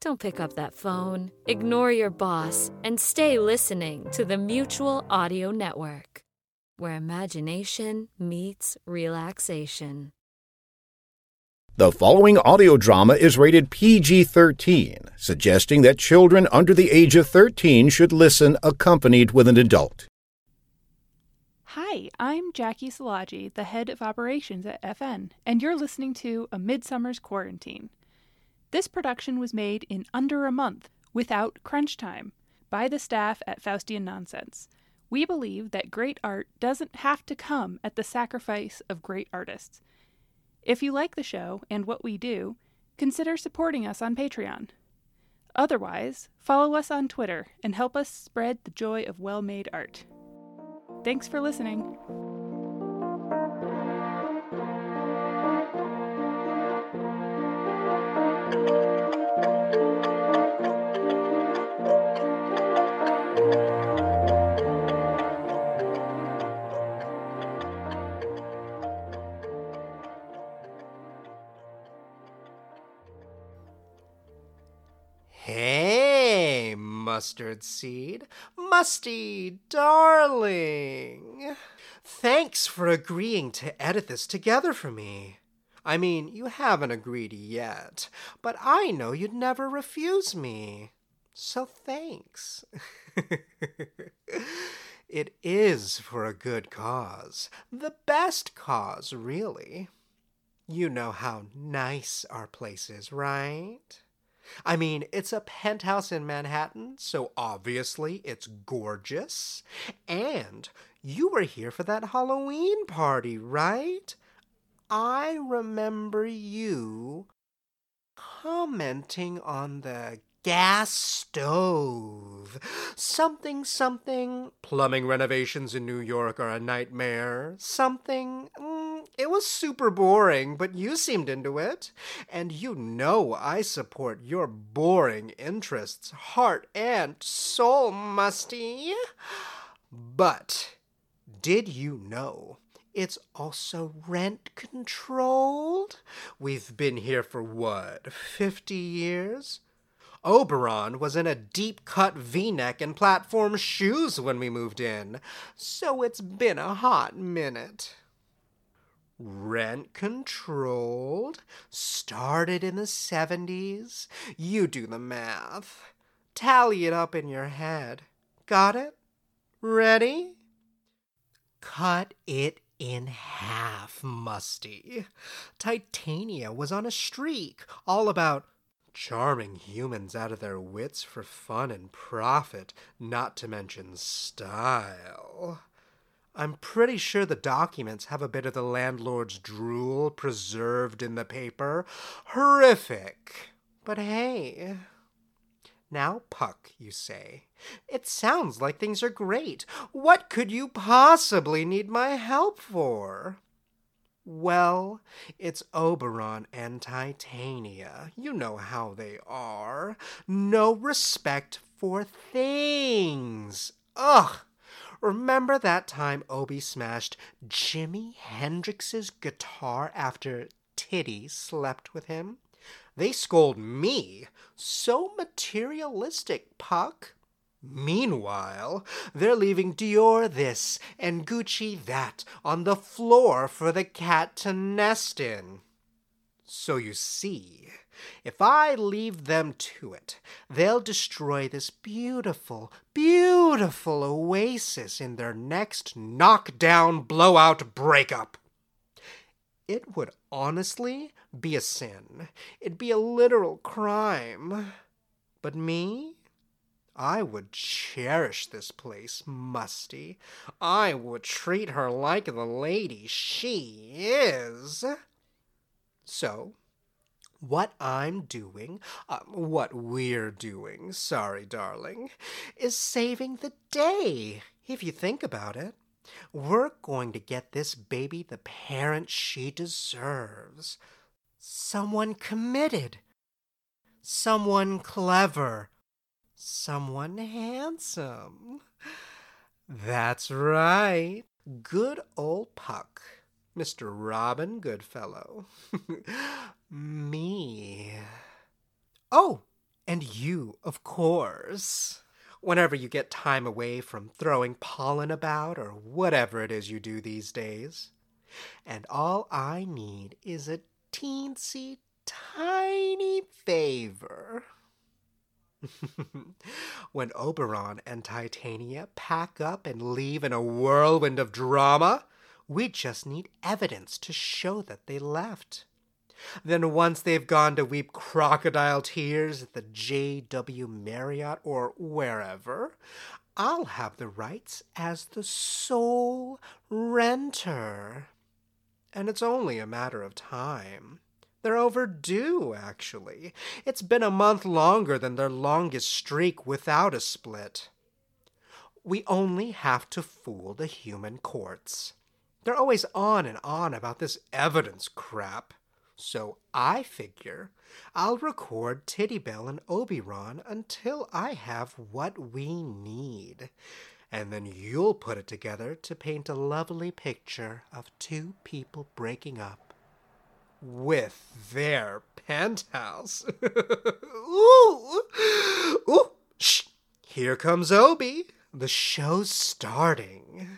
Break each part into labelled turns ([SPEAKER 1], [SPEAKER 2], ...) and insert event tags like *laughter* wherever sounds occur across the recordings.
[SPEAKER 1] Don't pick up that phone, ignore your boss, and stay listening to the Mutual Audio Network, where imagination meets relaxation.
[SPEAKER 2] The following audio drama is rated PG 13, suggesting that children under the age of 13 should listen accompanied with an adult.
[SPEAKER 3] Hi, I'm Jackie Salaji, the head of operations at FN, and you're listening to A Midsummer's Quarantine. This production was made in under a month, without crunch time, by the staff at Faustian Nonsense. We believe that great art doesn't have to come at the sacrifice of great artists. If you like the show and what we do, consider supporting us on Patreon. Otherwise, follow us on Twitter and help us spread the joy of well made art. Thanks for listening.
[SPEAKER 4] Mustard seed. Musty, darling. Thanks for agreeing to edit this together for me. I mean, you haven't agreed yet, but I know you'd never refuse me. So thanks. *laughs* it is for a good cause. The best cause, really. You know how nice our place is, right? I mean, it's a penthouse in Manhattan, so obviously it's gorgeous. And you were here for that Halloween party, right? I remember you commenting on the gas stove. Something, something. Plumbing renovations in New York are a nightmare. Something. Mm, it was super boring, but you seemed into it. And you know I support your boring interests, heart and soul, Musty. But did you know? It's also rent controlled. We've been here for what, 50 years? Oberon was in a deep cut v neck and platform shoes when we moved in, so it's been a hot minute. Rent controlled, started in the 70s. You do the math. Tally it up in your head. Got it? Ready? Cut it in half, Musty. Titania was on a streak, all about charming humans out of their wits for fun and profit, not to mention style. I'm pretty sure the documents have a bit of the landlord's drool preserved in the paper. Horrific. But hey. Now, Puck, you say. It sounds like things are great. What could you possibly need my help for? Well, it's Oberon and Titania. You know how they are. No respect for things. Ugh! Remember that time Obi smashed Jimi Hendrix's guitar after Titty slept with him? They scold me. So materialistic, Puck. Meanwhile, they're leaving Dior this and Gucci that on the floor for the cat to nest in. So you see, if I leave them to it, they'll destroy this beautiful, beautiful oasis in their next knockdown blowout breakup. It would honestly be a sin. It'd be a literal crime. But me? I would cherish this place, Musty. I would treat her like the lady she is. So, What I'm doing, uh, what we're doing, sorry, darling, is saving the day, if you think about it. We're going to get this baby the parent she deserves. Someone committed. Someone clever. Someone handsome. That's right. Good old Puck. Mr. Robin Goodfellow. *laughs* Me. Oh, and you, of course. Whenever you get time away from throwing pollen about or whatever it is you do these days. And all I need is a teensy tiny favor. *laughs* when Oberon and Titania pack up and leave in a whirlwind of drama, we just need evidence to show that they left. Then, once they've gone to weep crocodile tears at the J.W. Marriott or wherever, I'll have the rights as the sole renter. And it's only a matter of time. They're overdue, actually. It's been a month longer than their longest streak without a split. We only have to fool the human courts. They're always on and on about this evidence crap. So I figure I'll record Tittybell and Oberon until I have what we need. And then you'll put it together to paint a lovely picture of two people breaking up with their penthouse. *laughs* ooh, ooh, shh. Here comes Obi. The show's starting.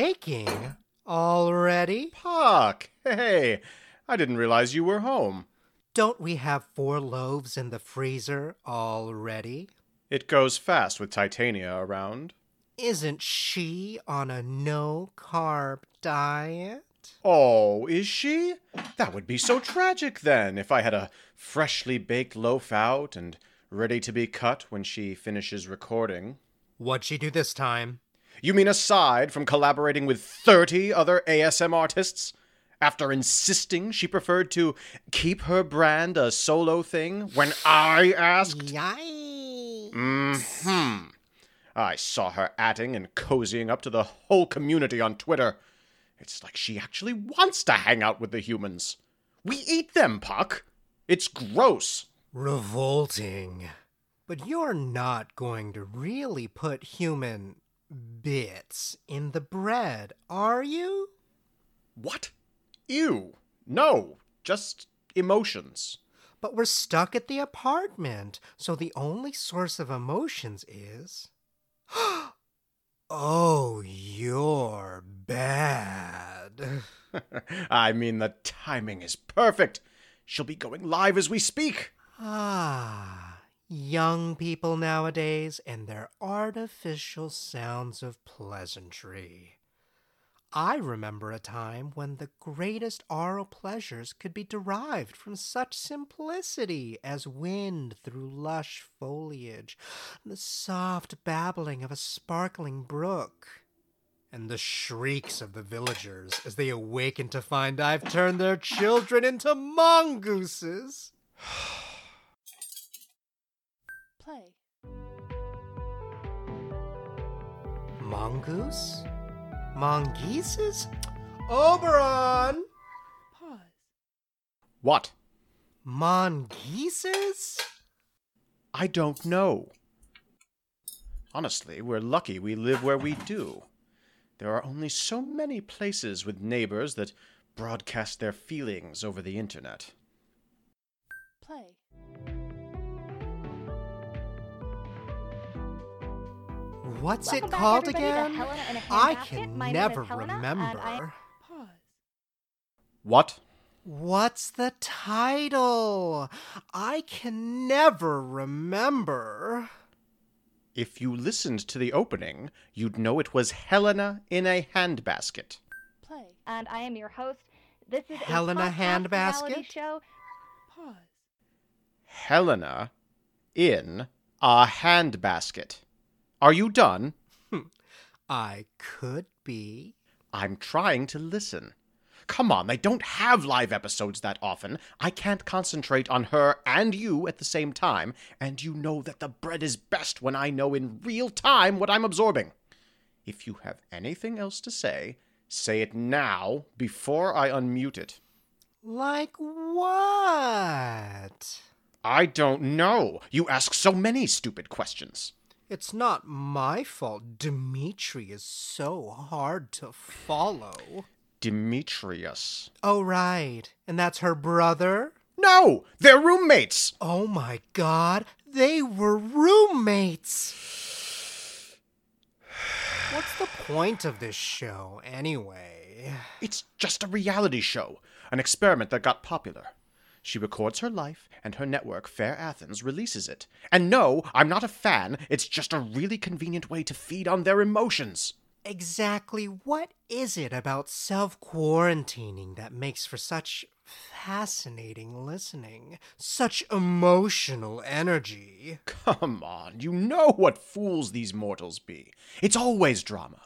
[SPEAKER 4] Baking already?
[SPEAKER 5] Puck, hey, I didn't realize you were home.
[SPEAKER 4] Don't we have four loaves in the freezer already?
[SPEAKER 5] It goes fast with Titania around.
[SPEAKER 4] Isn't she on a no carb diet?
[SPEAKER 5] Oh, is she? That would be so tragic then, if I had a freshly baked loaf out and ready to be cut when she finishes recording.
[SPEAKER 4] What'd she do this time?
[SPEAKER 5] You mean aside from collaborating with 30 other ASMR artists? After insisting she preferred to keep her brand a solo thing when I asked?
[SPEAKER 4] Yikes.
[SPEAKER 5] Hmm. I saw her atting and cozying up to the whole community on Twitter. It's like she actually wants to hang out with the humans. We eat them, Puck. It's gross.
[SPEAKER 4] Revolting. But you're not going to really put human bits in the bread, are you?
[SPEAKER 5] What? Ew. No. Just emotions.
[SPEAKER 4] But we're stuck at the apartment, so the only source of emotions is. *gasps* oh, you're bad. *laughs*
[SPEAKER 5] I mean, the timing is perfect. She'll be going live as we speak.
[SPEAKER 4] Ah, young people nowadays and their artificial sounds of pleasantry. I remember a time when the greatest oral pleasures could be derived from such simplicity as wind through lush foliage, the soft babbling of a sparkling brook, and the shrieks of the villagers as they awaken to find I've turned their children into mongooses. *sighs* *sighs*
[SPEAKER 3] Play.
[SPEAKER 4] Mongoose? Mongooses? Oberon!
[SPEAKER 3] Pause.
[SPEAKER 5] What?
[SPEAKER 4] Mongooses?
[SPEAKER 5] I don't know. Honestly, we're lucky we live where we do. There are only so many places with neighbors that broadcast their feelings over the internet.
[SPEAKER 3] Play.
[SPEAKER 4] What's it
[SPEAKER 6] Welcome back,
[SPEAKER 4] called again?
[SPEAKER 6] Helena in a
[SPEAKER 4] I
[SPEAKER 6] Handbasket.
[SPEAKER 4] can never
[SPEAKER 6] Helena,
[SPEAKER 4] remember.
[SPEAKER 6] I
[SPEAKER 3] Pause.
[SPEAKER 5] What?
[SPEAKER 4] What's the title? I can never remember.
[SPEAKER 5] If you listened to the opening, you'd know it was Helena in a handbasket.
[SPEAKER 3] Play.
[SPEAKER 6] and I am your host. This is
[SPEAKER 4] Helena
[SPEAKER 6] a
[SPEAKER 4] Handbasket?
[SPEAKER 6] show.
[SPEAKER 3] Pause.
[SPEAKER 5] Helena in a handbasket. Are you done? Hmm.
[SPEAKER 4] I could be.
[SPEAKER 5] I'm trying to listen. Come on, they don't have live episodes that often. I can't concentrate on her and you at the same time, and you know that the bread is best when I know in real time what I'm absorbing. If you have anything else to say, say it now before I unmute it.
[SPEAKER 4] Like what?
[SPEAKER 5] I don't know. You ask so many stupid questions.
[SPEAKER 4] It's not my fault Dimitri is so hard to follow.
[SPEAKER 5] Demetrius.
[SPEAKER 4] Oh, right. And that's her brother?
[SPEAKER 5] No! They're roommates!
[SPEAKER 4] Oh my god, they were roommates! What's the point of this show, anyway?
[SPEAKER 5] It's just a reality show, an experiment that got popular. She records her life, and her network, Fair Athens, releases it. And no, I'm not a fan, it's just a really convenient way to feed on their emotions.
[SPEAKER 4] Exactly what is it about self quarantining that makes for such fascinating listening? Such emotional energy?
[SPEAKER 5] Come on, you know what fools these mortals be. It's always drama.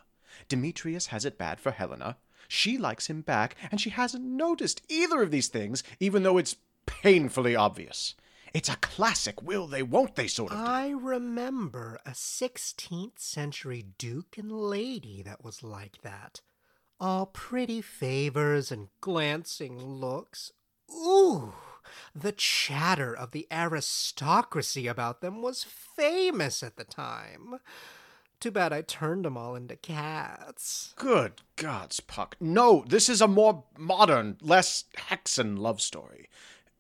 [SPEAKER 5] Demetrius has it bad for Helena. She likes him back, and she hasn't noticed either of these things, even though it's painfully obvious. It's a classic will they, won't they sort of deal.
[SPEAKER 4] I remember a 16th century duke and lady that was like that. All pretty favors and glancing looks. Ooh, the chatter of the aristocracy about them was famous at the time. Too bad I turned them all into cats.
[SPEAKER 5] Good gods, Puck. No, this is a more modern, less hexen love story.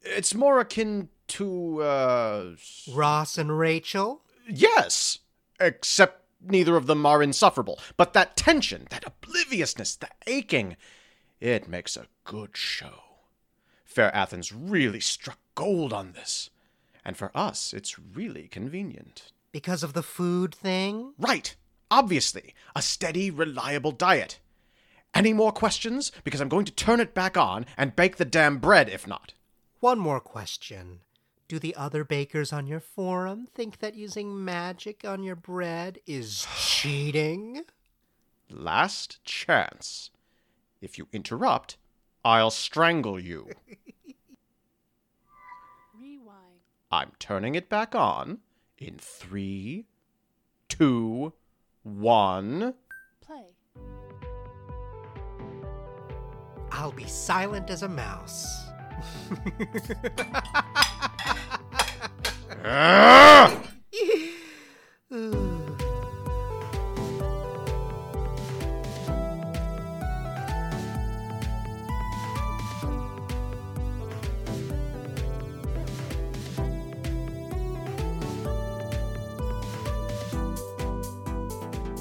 [SPEAKER 5] It's more akin to, uh.
[SPEAKER 4] Ross and Rachel?
[SPEAKER 5] Yes! Except neither of them are insufferable. But that tension, that obliviousness, the aching, it makes a good show. Fair Athens really struck gold on this. And for us, it's really convenient.
[SPEAKER 4] Because of the food thing?
[SPEAKER 5] Right! Obviously, a steady, reliable diet. Any more questions? Because I'm going to turn it back on and bake the damn bread if not.
[SPEAKER 4] One more question. Do the other bakers on your forum think that using magic on your bread is *sighs* cheating?
[SPEAKER 5] Last chance. If you interrupt, I'll strangle you. *laughs*
[SPEAKER 3] Rewind.
[SPEAKER 5] I'm turning it back on in three, two, one.
[SPEAKER 3] Play.
[SPEAKER 4] I'll be silent as a mouse.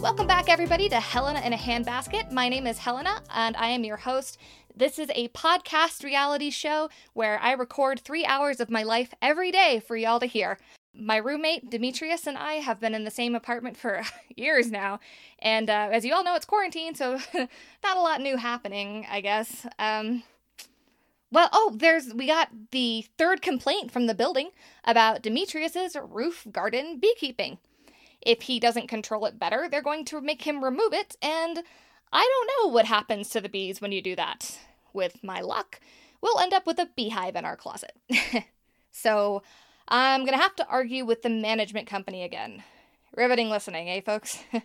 [SPEAKER 6] Welcome back, everybody, to Helena in a Handbasket. My name is Helena, and I am your host. This is a podcast reality show where I record three hours of my life every day for y'all to hear. My roommate, Demetrius, and I have been in the same apartment for *laughs* years now. And uh, as you all know, it's quarantine, so *laughs* not a lot new happening, I guess. Um, well, oh, there's we got the third complaint from the building about Demetrius's roof garden beekeeping. If he doesn't control it better, they're going to make him remove it, and I don't know what happens to the bees when you do that. With my luck, we'll end up with a beehive in our closet. *laughs* so, I'm gonna have to argue with the management company again. Riveting listening, eh, folks? *sighs*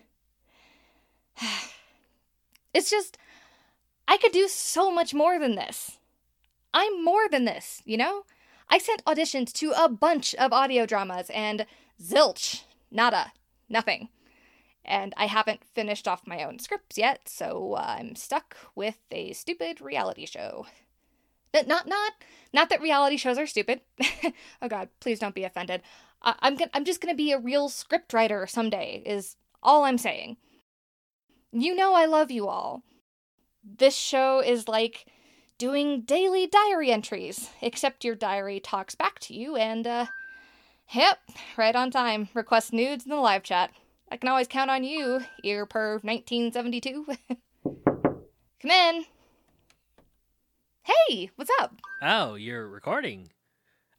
[SPEAKER 6] it's just, I could do so much more than this. I'm more than this, you know? I sent auditions to a bunch of audio dramas and zilch, nada, nothing. And I haven't finished off my own scripts yet, so uh, I'm stuck with a stupid reality show. N- Not, not, not that reality shows are stupid. *laughs* oh God, please don't be offended. I- I'm gonna, I'm just gonna be a real scriptwriter someday. Is all I'm saying. You know I love you all. This show is like doing daily diary entries, except your diary talks back to you and, uh, yep, right on time. Request nudes in the live chat. I can always count on you, Ear Perv 1972. *laughs* Come in. Hey, what's up?
[SPEAKER 7] Oh, you're recording.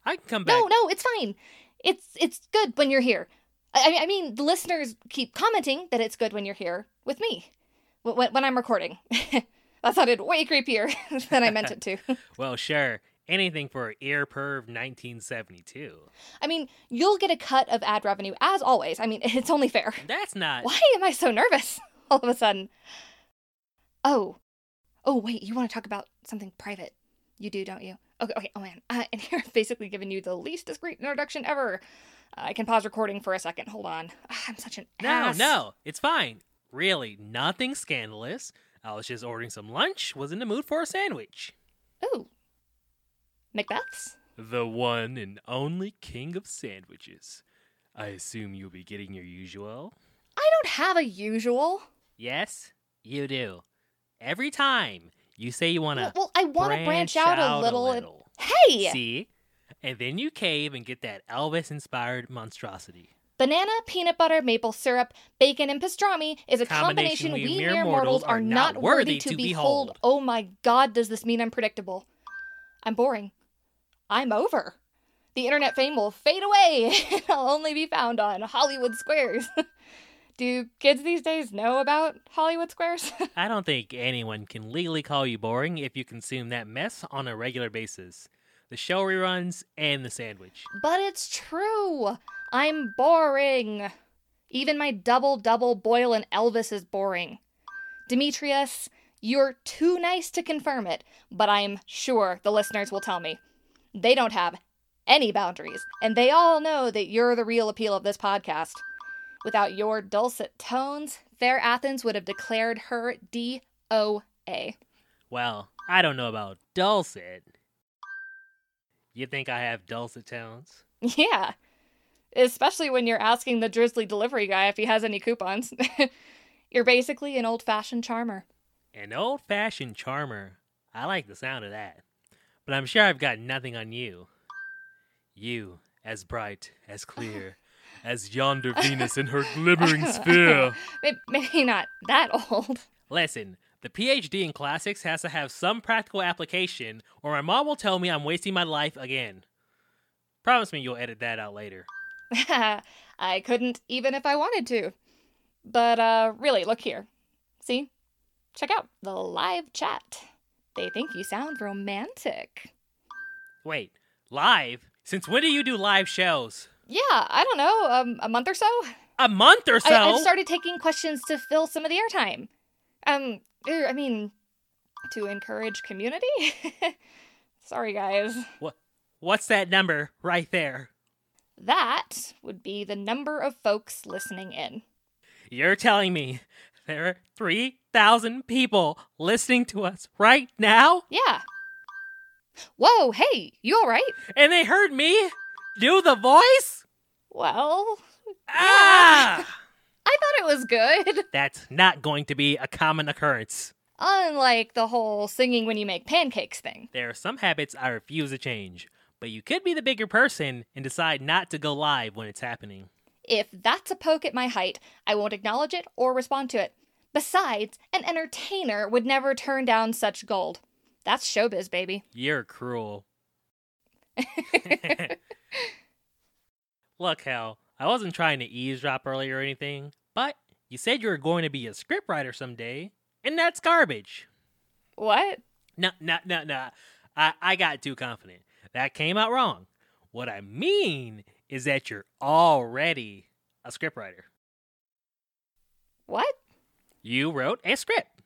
[SPEAKER 7] I can come back.
[SPEAKER 6] No, no, it's fine. It's it's good when you're here. I, I mean, the listeners keep commenting that it's good when you're here with me when, when I'm recording. *laughs* that sounded way creepier *laughs* than I meant it to.
[SPEAKER 7] Well, sure. Anything for Ear Perv 1972.
[SPEAKER 6] I mean, you'll get a cut of ad revenue as always. I mean, *laughs* it's only fair.
[SPEAKER 7] That's not.
[SPEAKER 6] Why am I so nervous *laughs* all of a sudden? Oh, oh wait, you want to talk about something private? You do, don't you? Okay, okay. Oh man, *laughs* uh, and here I've basically given you the least discreet introduction ever. I can pause recording for a second. Hold on. Ah, I'm such an
[SPEAKER 7] No,
[SPEAKER 6] ass.
[SPEAKER 7] no, it's fine. Really, nothing scandalous. I was just ordering some lunch, was in the mood for a sandwich.
[SPEAKER 6] Ooh, Macbeth's.
[SPEAKER 7] The one and only king of sandwiches. I assume you'll be getting your usual?
[SPEAKER 6] I don't have a usual.
[SPEAKER 7] Yes, you do. Every time you say you want to
[SPEAKER 6] Well, well, I want to branch out, a little. and- Hey,
[SPEAKER 7] See? And then you cave and get that Elvis inspired monstrosity.
[SPEAKER 6] banana, peanut butter, maple syrup, bacon, and pastrami is a combination, we mere mortals are not worthy to behold. Oh my God, does this mean I'm predictable? I'm boring. I'm over. The internet fame will fade away. *laughs* I'll only be found on Hollywood squares. *laughs* Do kids these days know about Hollywood squares? *laughs*
[SPEAKER 7] I don't think anyone can legally call you boring if you consume that mess on a regular basis. The show reruns and the sandwich.
[SPEAKER 6] but it's true. I'm boring. Even my double double boil and Elvis is boring. Demetrius, you're too nice to confirm it, but I'm sure the listeners will tell me. They don't have any boundaries, and they all know that you're the real appeal of this podcast. Without your dulcet tones, Fair Athens would have declared her DOA.
[SPEAKER 7] Well, I don't know about dulcet. You think I have dulcet tones? *laughs*
[SPEAKER 6] Yeah. Especially when you're asking the Drizly delivery guy if he has any coupons. *laughs* you're basically an old fashioned charmer.
[SPEAKER 7] An old fashioned charmer. I like the sound of that. But I'm sure I've got nothing on you. You, as bright, as clear, *laughs* as yonder Venus in her glimmering sphere. *laughs*
[SPEAKER 6] Maybe not that old.
[SPEAKER 7] Listen, the PhD in classics has to have some practical application, or my mom will tell me I'm wasting my life again. Promise me you'll edit that out later. *laughs*
[SPEAKER 6] I couldn't even if I wanted to. But uh really, look here. See? Check out the live chat. They think you sound romantic.
[SPEAKER 7] Wait, live? Since when do you do live shows?
[SPEAKER 6] Yeah, I don't know, um, a month or so?
[SPEAKER 7] A month or so?
[SPEAKER 6] I, I've started taking questions to fill some of the airtime. Um, er, I mean, to encourage community? *laughs* Sorry, guys.
[SPEAKER 7] What? What's that number right there?
[SPEAKER 6] That would be the number of folks listening in.
[SPEAKER 7] You're telling me there are 3,000 people listening to us right now?
[SPEAKER 6] Yeah. Whoa, hey, you alright?
[SPEAKER 7] And they heard me do the voice?
[SPEAKER 6] Well,
[SPEAKER 7] Ah! *laughs*
[SPEAKER 6] I thought it was good. *laughs*
[SPEAKER 7] That's not going to be a common occurrence.
[SPEAKER 6] Unlike the whole singing when you make pancakes thing.
[SPEAKER 7] There are some habits I refuse to change, but you could be the bigger person and decide not to go live when it's happening.
[SPEAKER 6] If that's a poke at my height, I won't acknowledge it or respond to it. Besides, an entertainer would never turn down such gold. That's showbiz, baby.
[SPEAKER 7] You're cruel. *laughs* Look, Hal, I wasn't trying to eavesdrop earlier or anything, but you said you were going to be a scriptwriter someday, and that's garbage.
[SPEAKER 6] What?
[SPEAKER 7] No, no, no, no. I, I got too confident. That came out wrong. What I mean is that you're already a scriptwriter.
[SPEAKER 6] What?
[SPEAKER 7] You wrote a script.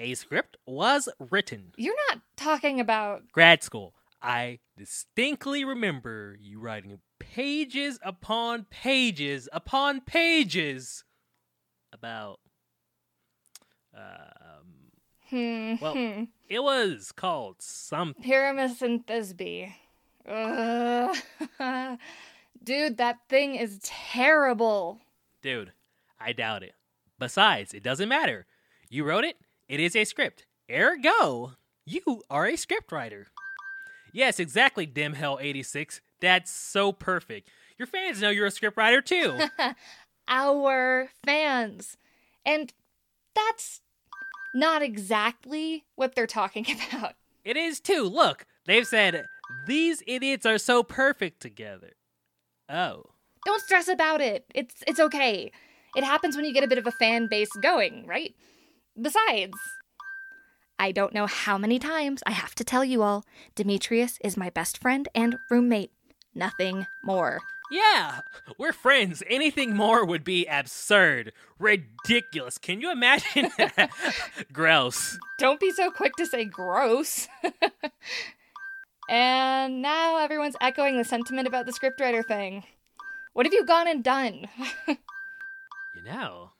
[SPEAKER 7] A script was written.
[SPEAKER 6] You're not talking about.
[SPEAKER 7] Grad school. I distinctly remember you writing pages upon pages upon pages about. Um,
[SPEAKER 6] Hmm.
[SPEAKER 7] Well-
[SPEAKER 6] hmm.
[SPEAKER 7] it was called something.
[SPEAKER 6] Pyramus and Thisbe. Ugh. *laughs* Dude, that thing is terrible.
[SPEAKER 7] Dude, I doubt it. Besides, it doesn't matter. You wrote it, it is a script. Ergo, you are a scriptwriter. Yes, exactly, Dim Hell 86. That's so perfect. Your fans know you're a scriptwriter too. *laughs*
[SPEAKER 6] Our fans. And that's not exactly what they're talking *laughs* about.
[SPEAKER 7] it is too. Look, they've said, these idiots are so perfect together. Oh.
[SPEAKER 6] Don't stress about it. It's it's okay. It happens when you get a bit of a fan base going, right? Besides, I don't know how many times I have to tell you all, Demetrius is my best friend and roommate. Nothing more.
[SPEAKER 7] Yeah, we're friends. Anything more would be absurd, ridiculous. Can you imagine? *laughs* Gross.
[SPEAKER 6] Don't be so quick to say gross. *laughs* and now everyone's echoing the sentiment about the scriptwriter thing. What have you gone and done? *laughs*
[SPEAKER 7] Know,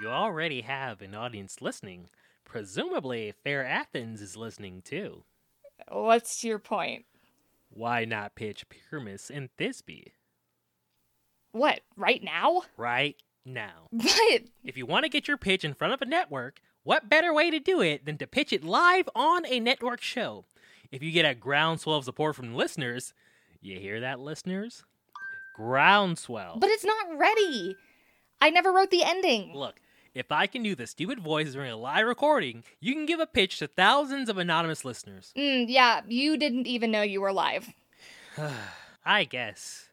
[SPEAKER 7] you already have an audience listening. Presumably, Fair Athens is listening too.
[SPEAKER 6] What's your point?
[SPEAKER 7] Why not pitch Pyramus and Thisbe
[SPEAKER 6] What, right now?
[SPEAKER 7] right now? *laughs*
[SPEAKER 6] What?
[SPEAKER 7] If you want to get your pitch in front of a network, what better way to do it than to pitch it live on a network show? If you get a groundswell of support from listeners, you hear that, listeners? Groundswell.
[SPEAKER 6] But it's not ready. I never wrote the ending.
[SPEAKER 7] Look, if I can do the stupid voice during a live recording, you can give a pitch to thousands of anonymous listeners.
[SPEAKER 6] Mm, yeah, you didn't even know you were live. *sighs*
[SPEAKER 7] I guess.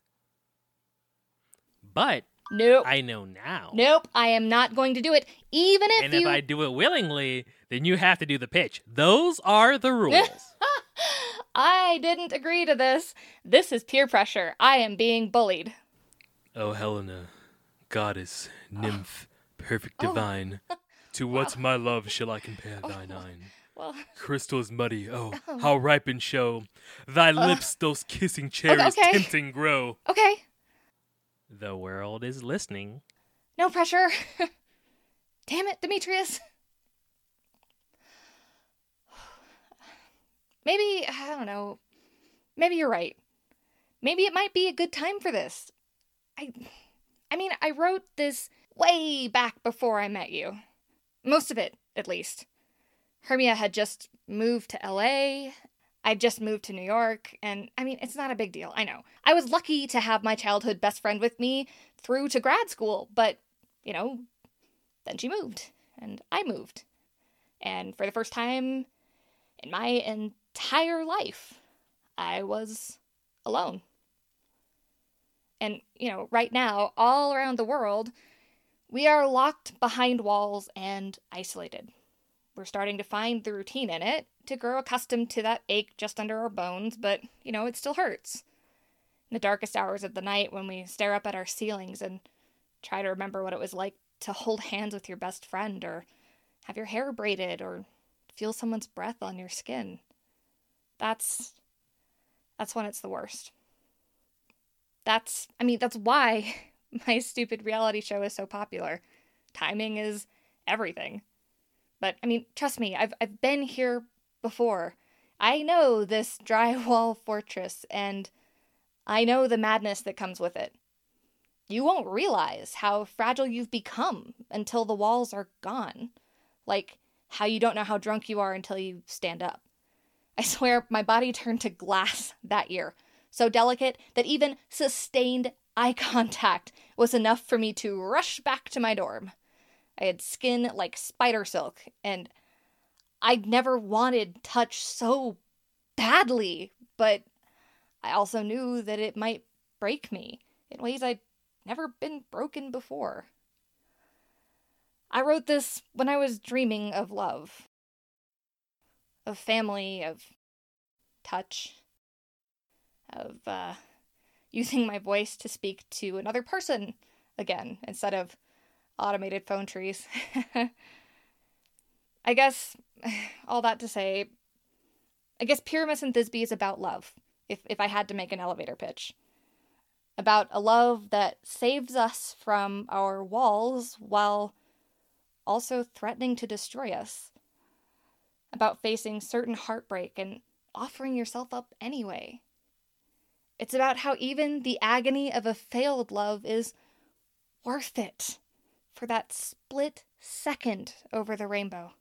[SPEAKER 7] But
[SPEAKER 6] Nope.
[SPEAKER 7] I know now.
[SPEAKER 6] Nope, I am not going to do it. Even if
[SPEAKER 7] And
[SPEAKER 6] you.
[SPEAKER 7] if I do it willingly, then you have to do the pitch. Those are the *laughs* rules.
[SPEAKER 6] I didn't agree to this. This is peer pressure. I am being bullied.
[SPEAKER 7] oh, Helena, goddess, nymph, perfect
[SPEAKER 6] Oh.
[SPEAKER 7] divine. *laughs* To what my love shall I compare *laughs* thine eyne?
[SPEAKER 6] Well,
[SPEAKER 7] Crystals muddy, *laughs* oh, how ripe and show. Thy lips those kissing cherries
[SPEAKER 6] Uh. okay.
[SPEAKER 7] tempting grow.
[SPEAKER 6] okay.
[SPEAKER 7] The world is listening.
[SPEAKER 6] No pressure. Damn it, Demetrius. *sighs* Maybe, I don't know. Maybe you're right. Maybe it might be a good time for this. I I mean, I wrote this way back before I met you. Most of it, at least. Hermia had just moved to LA. I'd just moved to New York, and I mean, it's not a big deal. I know. I was lucky to have my childhood best friend with me through to grad school, but, you know, then she moved, and I moved. And for the first time in my entire life, I was alone. And, you know, right now, all around the world, we are locked behind walls and isolated. We're starting to find the routine in it, to grow accustomed to that ache just under our bones, but, you know, it still hurts. In the darkest hours of the night, when we stare up at our ceilings and try to remember what it was like to hold hands with your best friend, or have your hair braided, or feel someone's breath on your skin. That's. That's when it's the worst. That's. I mean, that's why *laughs* my stupid reality show is so popular. Timing is everything. But I mean, trust me, I've I've been here before. I know this *laughs* drywall fortress and I know the madness that comes with it. You won't realize how fragile you've become until the walls are gone. Like how you don't know how drunk you are until you stand up. I *laughs* swear my body turned to glass that year, so delicate that even sustained eye *laughs* contact was enough for me to rush back to my dorm. I had skin like spider silk, and I'd never wanted touch so badly, but I also knew that it might break me in ways I'd never been broken before. I wrote this when I was dreaming of love, of family, of touch, of uh, using my voice to speak to another person again instead of automated phone trees. *laughs* I guess *sighs* all that to say, I guess Pyramus and Thisbe is about love, if, if I had to make an elevator pitch. About a love that saves us from our walls while also threatening to destroy us. About facing certain heartbreak and offering yourself up anyway. It's about how even the agony of a failed love is worth it for that split second over the rainbow.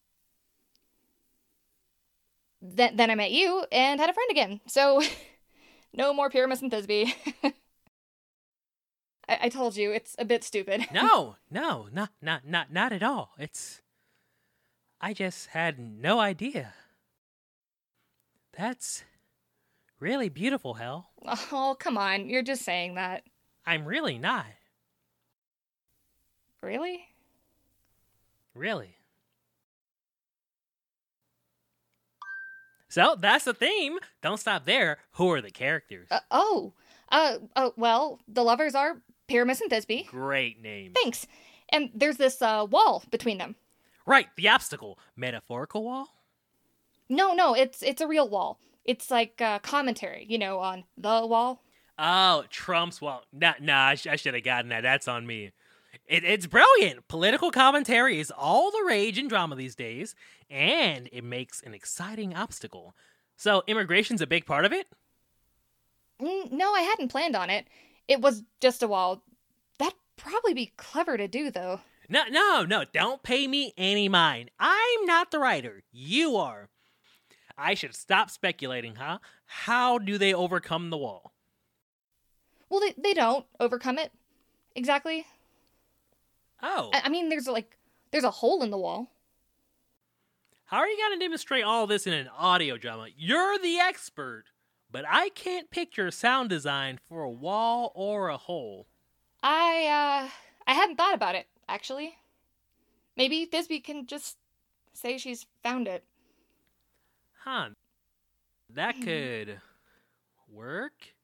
[SPEAKER 6] Then, then I met you and had a friend again. So, *laughs* no more Pyramus and Thisbe. *laughs* I-, I told you it's a bit stupid. *laughs*
[SPEAKER 7] No, no, not not not not at all. It's I just had no idea. That's really beautiful, Hell. *laughs*
[SPEAKER 6] Oh, come on. You're just saying that.
[SPEAKER 7] I'm really not.
[SPEAKER 6] Really?
[SPEAKER 7] Really. So that's the theme. Don't stop there. Who are the characters?
[SPEAKER 6] Uh, oh. Uh, uh, well, the lovers are Pyramus and Thisbe.
[SPEAKER 7] Great names.
[SPEAKER 6] Thanks. And there's this uh, wall between them.
[SPEAKER 7] Right, the obstacle. Metaphorical wall?
[SPEAKER 6] No, no, it's it's a real wall. It's like uh, commentary, you know, on the wall.
[SPEAKER 7] Oh, Trump's wall. Nah, nah I, sh- I should have gotten that. That's on me. It, it's brilliant. Political commentary is all the rage in drama these days, and it makes an exciting obstacle. So, immigration's a big part of it?
[SPEAKER 6] Mm, no, I hadn't planned on it. It was just a wall. That'd probably be clever to do, though.
[SPEAKER 7] No, no, no. Don't pay me any mind. I'm not the writer. You are. I should stop speculating, huh? How do they overcome the wall?
[SPEAKER 6] Well, they, they don't overcome it. Exactly.
[SPEAKER 7] Oh.
[SPEAKER 6] I, I mean, there's like, there's a hole in the wall.
[SPEAKER 7] How are you going to demonstrate all this in an audio drama? You're the expert, but I can't picture sound design for a wall or a hole.
[SPEAKER 6] I, uh, I hadn't thought about it, actually. Maybe Thisbe can just say she's found it.
[SPEAKER 7] Huh. That could work.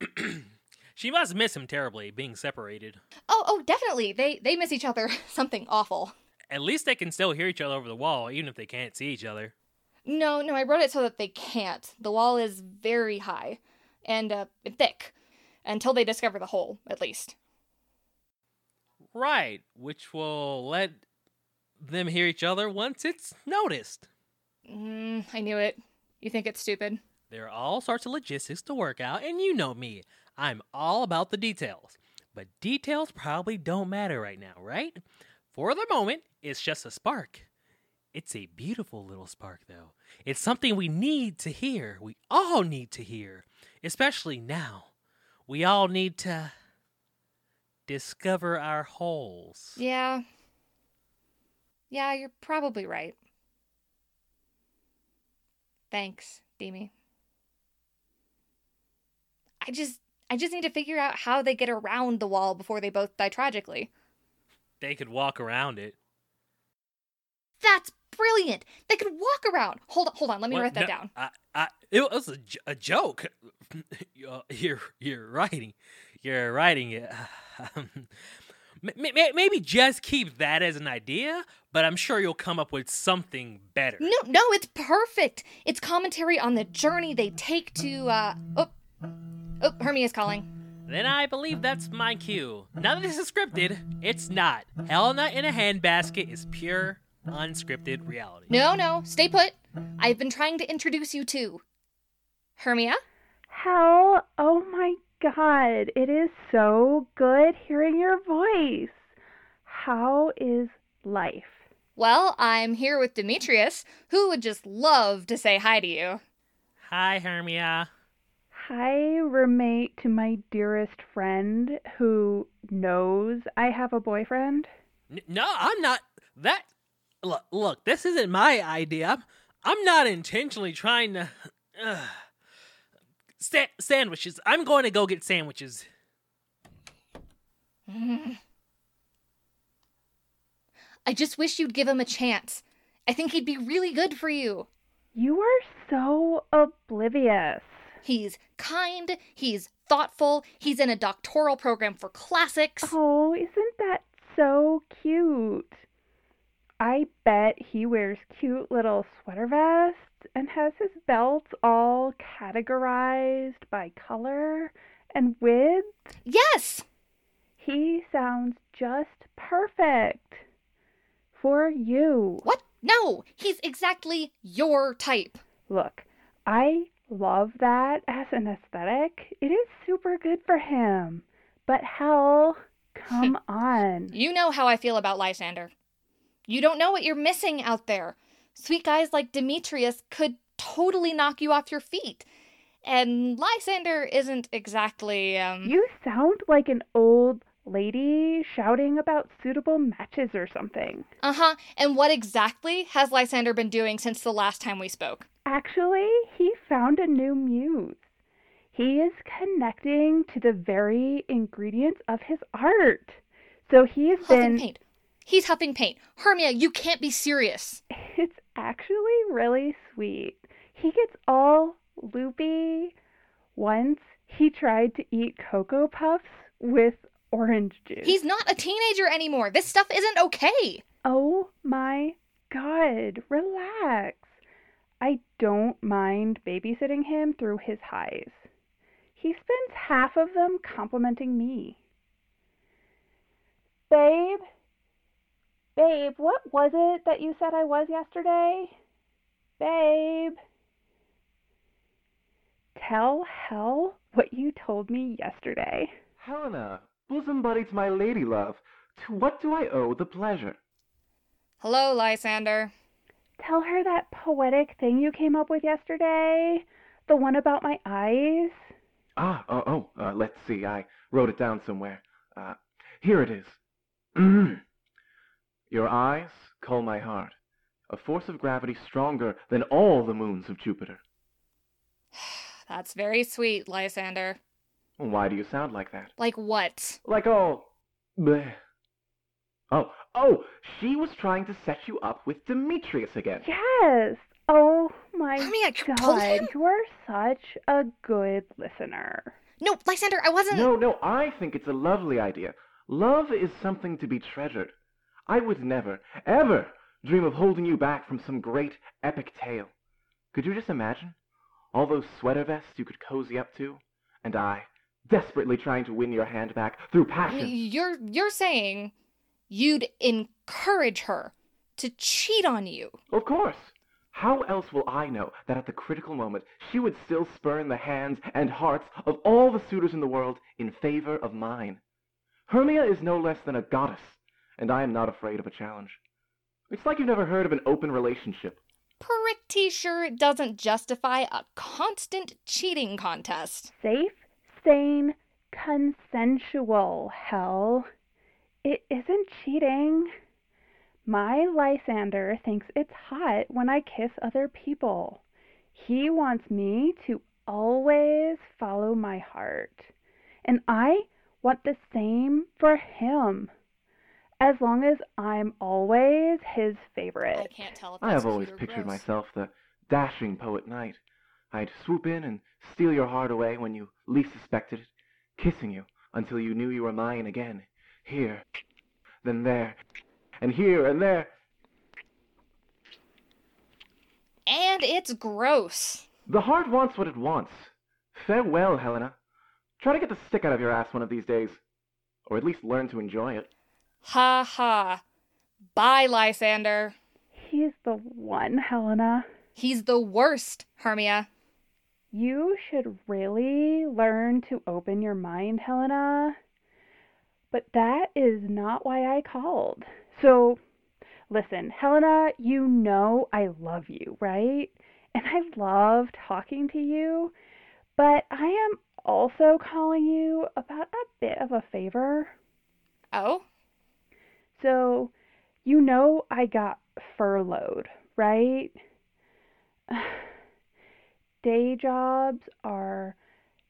[SPEAKER 7] *clears throat* she must miss him terribly, being separated.
[SPEAKER 6] Oh, oh, definitely. They they miss each other *laughs* something awful.
[SPEAKER 7] At least they can still hear each other over the wall, even if they can't see each other.
[SPEAKER 6] No, no, I wrote it so that they can't. The wall is very high and uh, thick until they discover the hole, at least.
[SPEAKER 7] Right, which will let them hear each other once it's noticed.
[SPEAKER 6] Mm, I knew it. You think it's stupid?
[SPEAKER 7] There are all sorts of logistics to work out, and you know me. I'm all about the details. But details probably don't matter right now, right? For the moment, it's just a spark. It's a beautiful little spark, though. It's something we need to hear. We all need to hear, especially now. We all need to discover our holes.
[SPEAKER 6] Yeah. Yeah, you're probably right. Thanks, Demi. I just I just need to figure out how they get around the wall before they both die tragically.
[SPEAKER 7] They could walk around it.
[SPEAKER 6] That's brilliant. They could walk around. Hold on, hold on. Let me
[SPEAKER 7] What?
[SPEAKER 6] write that
[SPEAKER 7] No,
[SPEAKER 6] down.
[SPEAKER 7] I, I, it was a, j- a joke. You're- *laughs* you're you're writing, you're writing it. *sighs* Um, M- m- maybe just keep that as an idea, but I'm sure you'll come up with something better.
[SPEAKER 6] No, no, it's perfect. It's commentary on the journey they take to uh oh Oh, Hermia's calling.
[SPEAKER 7] Then I believe that's my cue. Now that this is scripted, it's not. Helena in a handbasket is pure, unscripted reality.
[SPEAKER 6] No, no, stay put. I've been trying to introduce you to Hermia.
[SPEAKER 8] Hell, oh my god, it is so good hearing your voice. How is life?
[SPEAKER 6] Well, I'm here with Demetrius, who would just love to say hi to you.
[SPEAKER 7] Hi, Hermia.
[SPEAKER 8] Hi, roommate to my dearest friend who knows I have a boyfriend.
[SPEAKER 7] N- no, I'm not. That. Look, look, this isn't my idea. I'm, I'm not intentionally trying to. *sighs* Uh, sa- sandwiches. I'm going to go get sandwiches.
[SPEAKER 6] I just wish you'd give him a chance. I think he'd be really good for you.
[SPEAKER 8] You are so oblivious.
[SPEAKER 6] He's kind, he's thoughtful, he's in a doctoral program for classics.
[SPEAKER 8] Oh, isn't that so cute? I bet he wears cute little sweater vests and has his belts all categorized by color and width.
[SPEAKER 6] Yes!
[SPEAKER 8] He sounds just perfect for you.
[SPEAKER 6] What? No, he's exactly your type.
[SPEAKER 8] Look, I love that as an aesthetic. It is super good for him. But hell, *laughs* come on.
[SPEAKER 6] You know how I feel about Lysander. You don't know what you're missing out there. Sweet guys like Demetrius could totally knock you off your feet. And Lysander isn't exactly, um.
[SPEAKER 8] You sound like an old lady shouting about suitable matches or something.
[SPEAKER 6] Uh huh. And what exactly has Lysander been doing since the last time we spoke?
[SPEAKER 8] Actually, he found a new muse. He is connecting to the very ingredients of his art. So he's
[SPEAKER 6] Huffing
[SPEAKER 8] been.
[SPEAKER 6] paint. He's huffing paint. Hermia, you can't be serious.
[SPEAKER 8] It's actually really sweet. He gets all loopy. Once he tried to eat Cocoa Puffs with orange juice.
[SPEAKER 6] He's not a teenager anymore. This stuff isn't okay.
[SPEAKER 8] Oh my god, relax. I don't mind babysitting him through his highs. He spends half of them complimenting me. Babe? Babe, what was it that you said I was yesterday? Babe? Tell Hell what you told me yesterday.
[SPEAKER 9] Helena, bosom buddy to my lady love, to what do I owe the pleasure?
[SPEAKER 6] Hello, Lysander.
[SPEAKER 8] Tell her that poetic thing you came up with yesterday. The one about my eyes.
[SPEAKER 9] Ah, oh, oh uh, let's see. I wrote it down somewhere. Uh, here it is. *clears throat* Your eyes call my heart, a force of gravity stronger than all the moons of Jupiter. *sighs*
[SPEAKER 6] That's very sweet, Lysander.
[SPEAKER 9] Why do you sound like that?
[SPEAKER 6] Like what?
[SPEAKER 9] Like all. Bleh. Oh, oh, she was trying to set you up with Demetrius again.
[SPEAKER 8] Yes. Oh my
[SPEAKER 6] Hermia, you told
[SPEAKER 8] god.
[SPEAKER 6] him?
[SPEAKER 8] You are such a good listener.
[SPEAKER 6] No, Lysander, I wasn't.
[SPEAKER 9] No, no, I think it's a lovely idea. Love is something to be treasured. I would never, ever dream of holding you back from some great epic tale. Could you just imagine? All those sweater vests you could cozy up to, and I, desperately trying to win your hand back through passion.
[SPEAKER 6] You're you're saying you'd encourage her to cheat on you.
[SPEAKER 9] Of course. How else will I know that at the critical moment she would still spurn the hands and hearts of all the suitors in the world in favor of mine? Hermia is no less than a goddess, and I am not afraid of a challenge. It's like you've never heard of an open relationship.
[SPEAKER 6] Pretty sure it doesn't justify a constant cheating contest.
[SPEAKER 8] Safe, sane, consensual, hell. It isn't cheating. My Lysander thinks it's hot when I kiss other people. He wants me to always follow my heart. And I want the same for him. As long as I'm always his favorite.
[SPEAKER 6] I can't tell if
[SPEAKER 9] I have always pictured
[SPEAKER 6] gross.
[SPEAKER 9] myself the dashing poet knight. I'd swoop in and steal your heart away when you least suspected it, kissing you until you knew you were mine again. Here, then there, and here and there.
[SPEAKER 6] And it's gross.
[SPEAKER 9] The heart wants what it wants. Farewell, Helena. Try to get the stick out of your ass one of these days. Or at least learn to enjoy it.
[SPEAKER 6] Ha ha. Bye, Lysander.
[SPEAKER 8] He's the one, Helena.
[SPEAKER 6] He's the worst, Hermia.
[SPEAKER 8] You should really learn to open your mind, Helena. But that is not why I called. So, listen, Helena, you know I love you, right? And I love talking to you. But I am also calling you about a bit of a favor.
[SPEAKER 6] Oh?
[SPEAKER 8] So, you know I got furloughed, right? *sighs* Day jobs are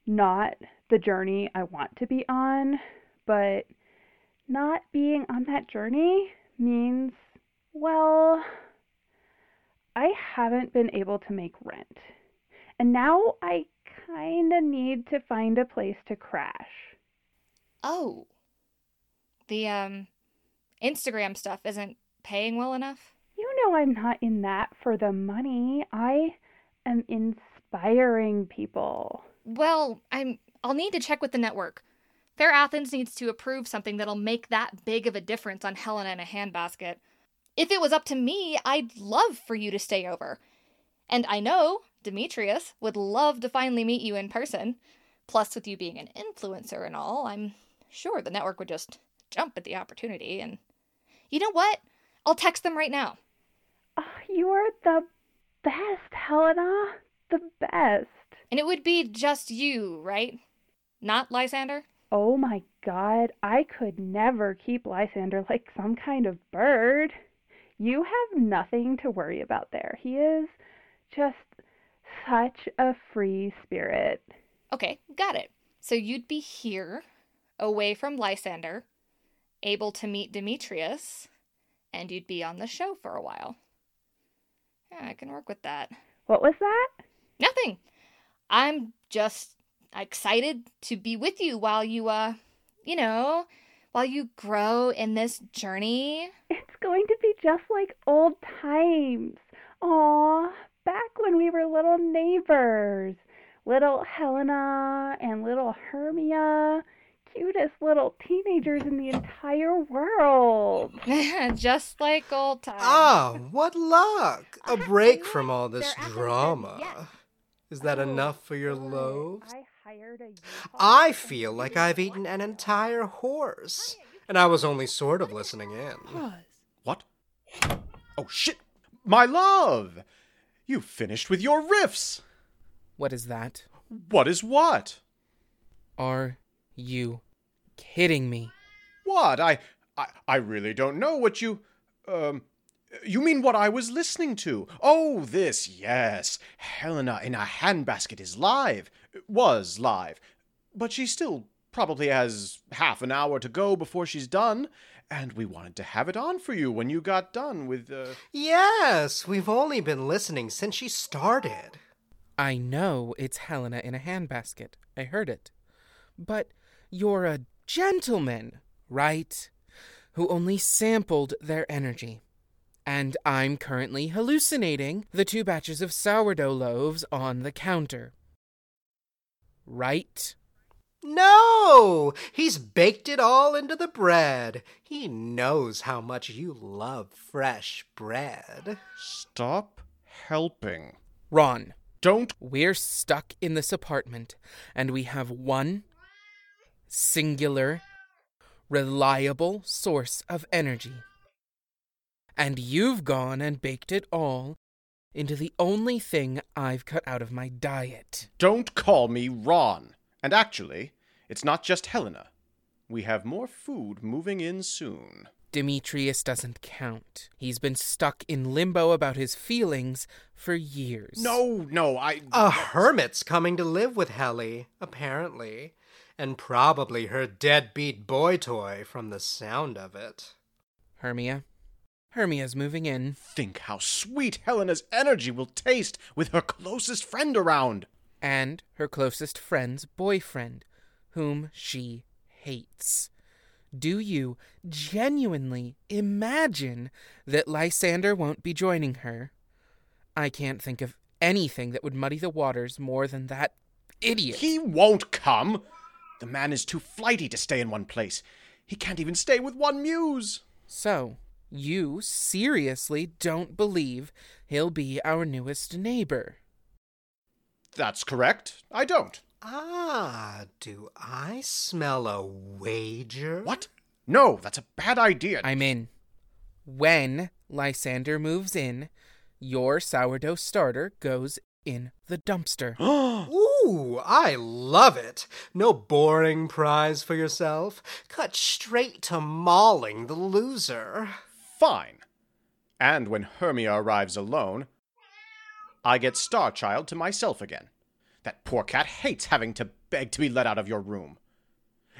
[SPEAKER 8] not the journey I want to be on, but not being on that journey means, well, I haven't been able to make rent. And now I kind of need to find a place to crash.
[SPEAKER 6] Oh. The, um, Instagram stuff isn't paying well enough?
[SPEAKER 8] You know I'm not in that for the money. I am inspiring people.
[SPEAKER 6] Well, I'm I'll need to check with the network. Fair Athens needs to approve something that'll make that big of a difference on Helena in a handbasket. If it was up to me, I'd love for you to stay over. And I know Demetrius would love to finally meet you in person. Plus, with you being an influencer and all, I'm sure the network would just jump at the opportunity. And you know what? I'll text them right now.
[SPEAKER 8] Oh, you are the best, Helena. The best.
[SPEAKER 6] And it would be just you, right? Not Lysander?
[SPEAKER 8] Oh my god, I could never keep Lysander like some kind of bird. You have nothing to worry about there. He is just such a free spirit.
[SPEAKER 6] Okay, got it. So you'd be here, away from Lysander, able to meet Demetrius, and you'd be on the show for a while. Yeah, I can work with that.
[SPEAKER 8] What was that?
[SPEAKER 6] Nothing. I'm just excited to be with you while you, uh, you know, while you grow in this journey.
[SPEAKER 8] It's going to be just like old times. Aw, back when we were little neighbors. Little Helena and little Hermia. Cutest little teenagers in the entire world. *laughs*
[SPEAKER 6] just like old times.
[SPEAKER 4] Ah, what luck! A break from all this
[SPEAKER 6] there hasn't been
[SPEAKER 4] drama.
[SPEAKER 6] yet.
[SPEAKER 4] Is that
[SPEAKER 8] Oh,
[SPEAKER 4] enough for your
[SPEAKER 8] good.
[SPEAKER 4] loaves?
[SPEAKER 8] I hired a U-Haul
[SPEAKER 4] I
[SPEAKER 8] and
[SPEAKER 4] feel like I've eaten an entire horse. And I was only sort of listening in.
[SPEAKER 5] What? Oh, shit! My love! You finished with your riffs!
[SPEAKER 10] What is that?
[SPEAKER 5] What is what?
[SPEAKER 10] Are you kidding me?
[SPEAKER 5] What? I, I, I really don't know what you. Um. You mean what I was listening to? Oh, this, yes. Helena in a handbasket is live. Was live. But she still probably has half an hour to go before she's done. And we wanted to have it on for you when you got done with. Uh...
[SPEAKER 4] Yes, we've only been listening since she started.
[SPEAKER 10] I know it's Helena in a handbasket. I heard it. But you're a gentleman, right? Who only sampled their energy. And I'm currently hallucinating the two batches of sourdough loaves on the counter. Right?
[SPEAKER 4] No! He's baked it all into the bread. He knows how much you love fresh bread.
[SPEAKER 5] Stop helping.
[SPEAKER 10] Ron,
[SPEAKER 5] Don't.
[SPEAKER 10] we're stuck in this apartment, and we have one singular, reliable source of energy. And you've gone and baked it all into the only thing I've cut out of my diet.
[SPEAKER 5] Don't call me Ron. And actually, it's not just Helena. We have more food moving in soon.
[SPEAKER 10] Demetrius doesn't count. He's been stuck in limbo about his feelings for years.
[SPEAKER 5] No, no, I.
[SPEAKER 4] A hermit's coming to live with Helly, apparently. And probably her deadbeat boy toy from the sound of it.
[SPEAKER 10] Hermia. Hermia's moving in.
[SPEAKER 5] Think how sweet Helena's energy will taste with her closest friend around.
[SPEAKER 10] and her closest friend's boyfriend, whom she hates. Do you genuinely imagine that Lysander won't be joining her? I can't think of anything that would muddy the waters more than that idiot.
[SPEAKER 5] He won't come. The man is too flighty to stay in one place. He can't even stay with one muse.
[SPEAKER 10] So, you seriously don't believe he'll be our newest neighbor?
[SPEAKER 5] That's correct. I don't.
[SPEAKER 4] Ah, do I smell a wager?
[SPEAKER 5] What? No, that's a bad idea.
[SPEAKER 10] I'm in. When Lysander moves in, your sourdough starter goes in the dumpster. *gasps*
[SPEAKER 4] Ooh, I love it. No boring prize for yourself. Cut straight to mauling the loser.
[SPEAKER 5] Fine. And when Hermia arrives alone, I get Starchild to myself again. That poor cat hates having to beg to be let out of your room.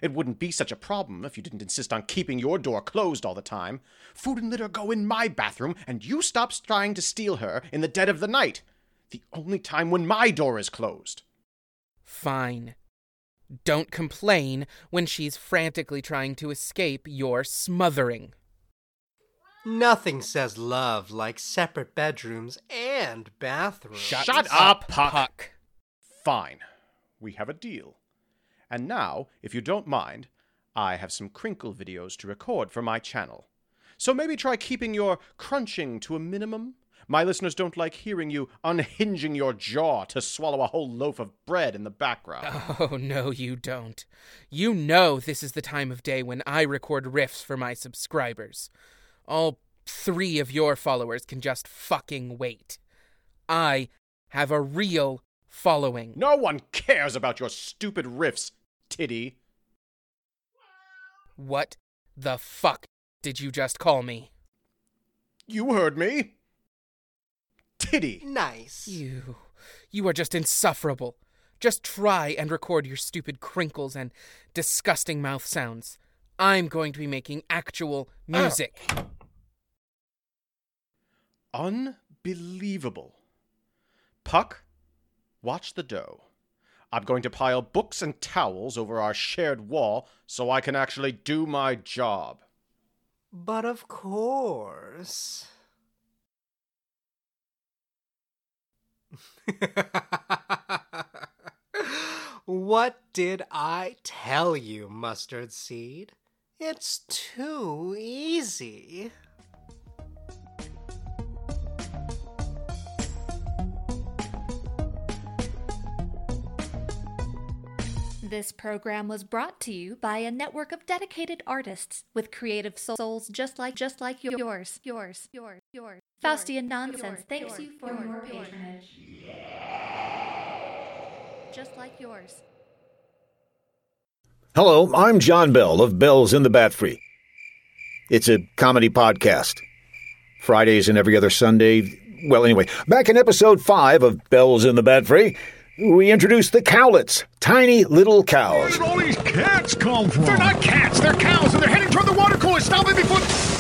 [SPEAKER 5] It wouldn't be such a problem if you didn't insist on keeping your door closed all the time. Food and litter go in my bathroom, and you stop trying to steal her in the dead of the night. The only time when my door is closed.
[SPEAKER 10] Fine. Don't complain when she's frantically trying to escape your smothering.
[SPEAKER 4] Nothing says love like separate bedrooms and bathrooms.
[SPEAKER 5] Shut up, Puck. Fine. We have a deal. And now, if you don't mind, I have some crinkle videos to record for my channel. So maybe try keeping your crunching to a minimum. My listeners don't like hearing you unhinging your jaw to swallow a whole loaf of bread in the background. *laughs*
[SPEAKER 10] Oh, no, you don't. You know this is the time of day when I record riffs for my subscribers. All three of your followers can just fucking wait. I have a real following.
[SPEAKER 5] No one cares about your stupid riffs, Tiddy.
[SPEAKER 10] What the fuck did you just call me?
[SPEAKER 5] You heard me. Tiddy.
[SPEAKER 4] Nice.
[SPEAKER 10] You. You are just insufferable. Just try and record your stupid crinkles and disgusting mouth sounds. I'm going to be making actual music.
[SPEAKER 5] Unbelievable. Puck, watch the dough. I'm going to pile books and towels over our shared wall so I can actually do my job.
[SPEAKER 4] But of course. *laughs* what did I tell you, Mustardseed? It's too easy.
[SPEAKER 6] This program was brought to you by a network of dedicated artists with creative souls just like just like yours, yours, yours, yours. Faustian Nonsense thanks you for your patronage. Just like yours.
[SPEAKER 2] Hello, I'm John Bell of Bells in the Bat Free. It's a comedy podcast. Fridays and every other Sunday. Well, anyway, back in episode 5 of Bells in the Bat Free, we introduced the cowlets, tiny little cows.
[SPEAKER 11] Where did all these cats come from? They're not cats, they're cows, and they're heading toward the water cooler. Stop it before.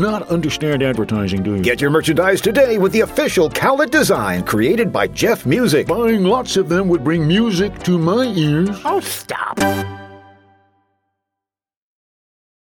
[SPEAKER 11] not understand advertising, do you?
[SPEAKER 2] Get your merchandise today with the official cowlet design created by Jeff Music.
[SPEAKER 11] Buying lots of them would bring music to my ears.
[SPEAKER 12] Oh, stop.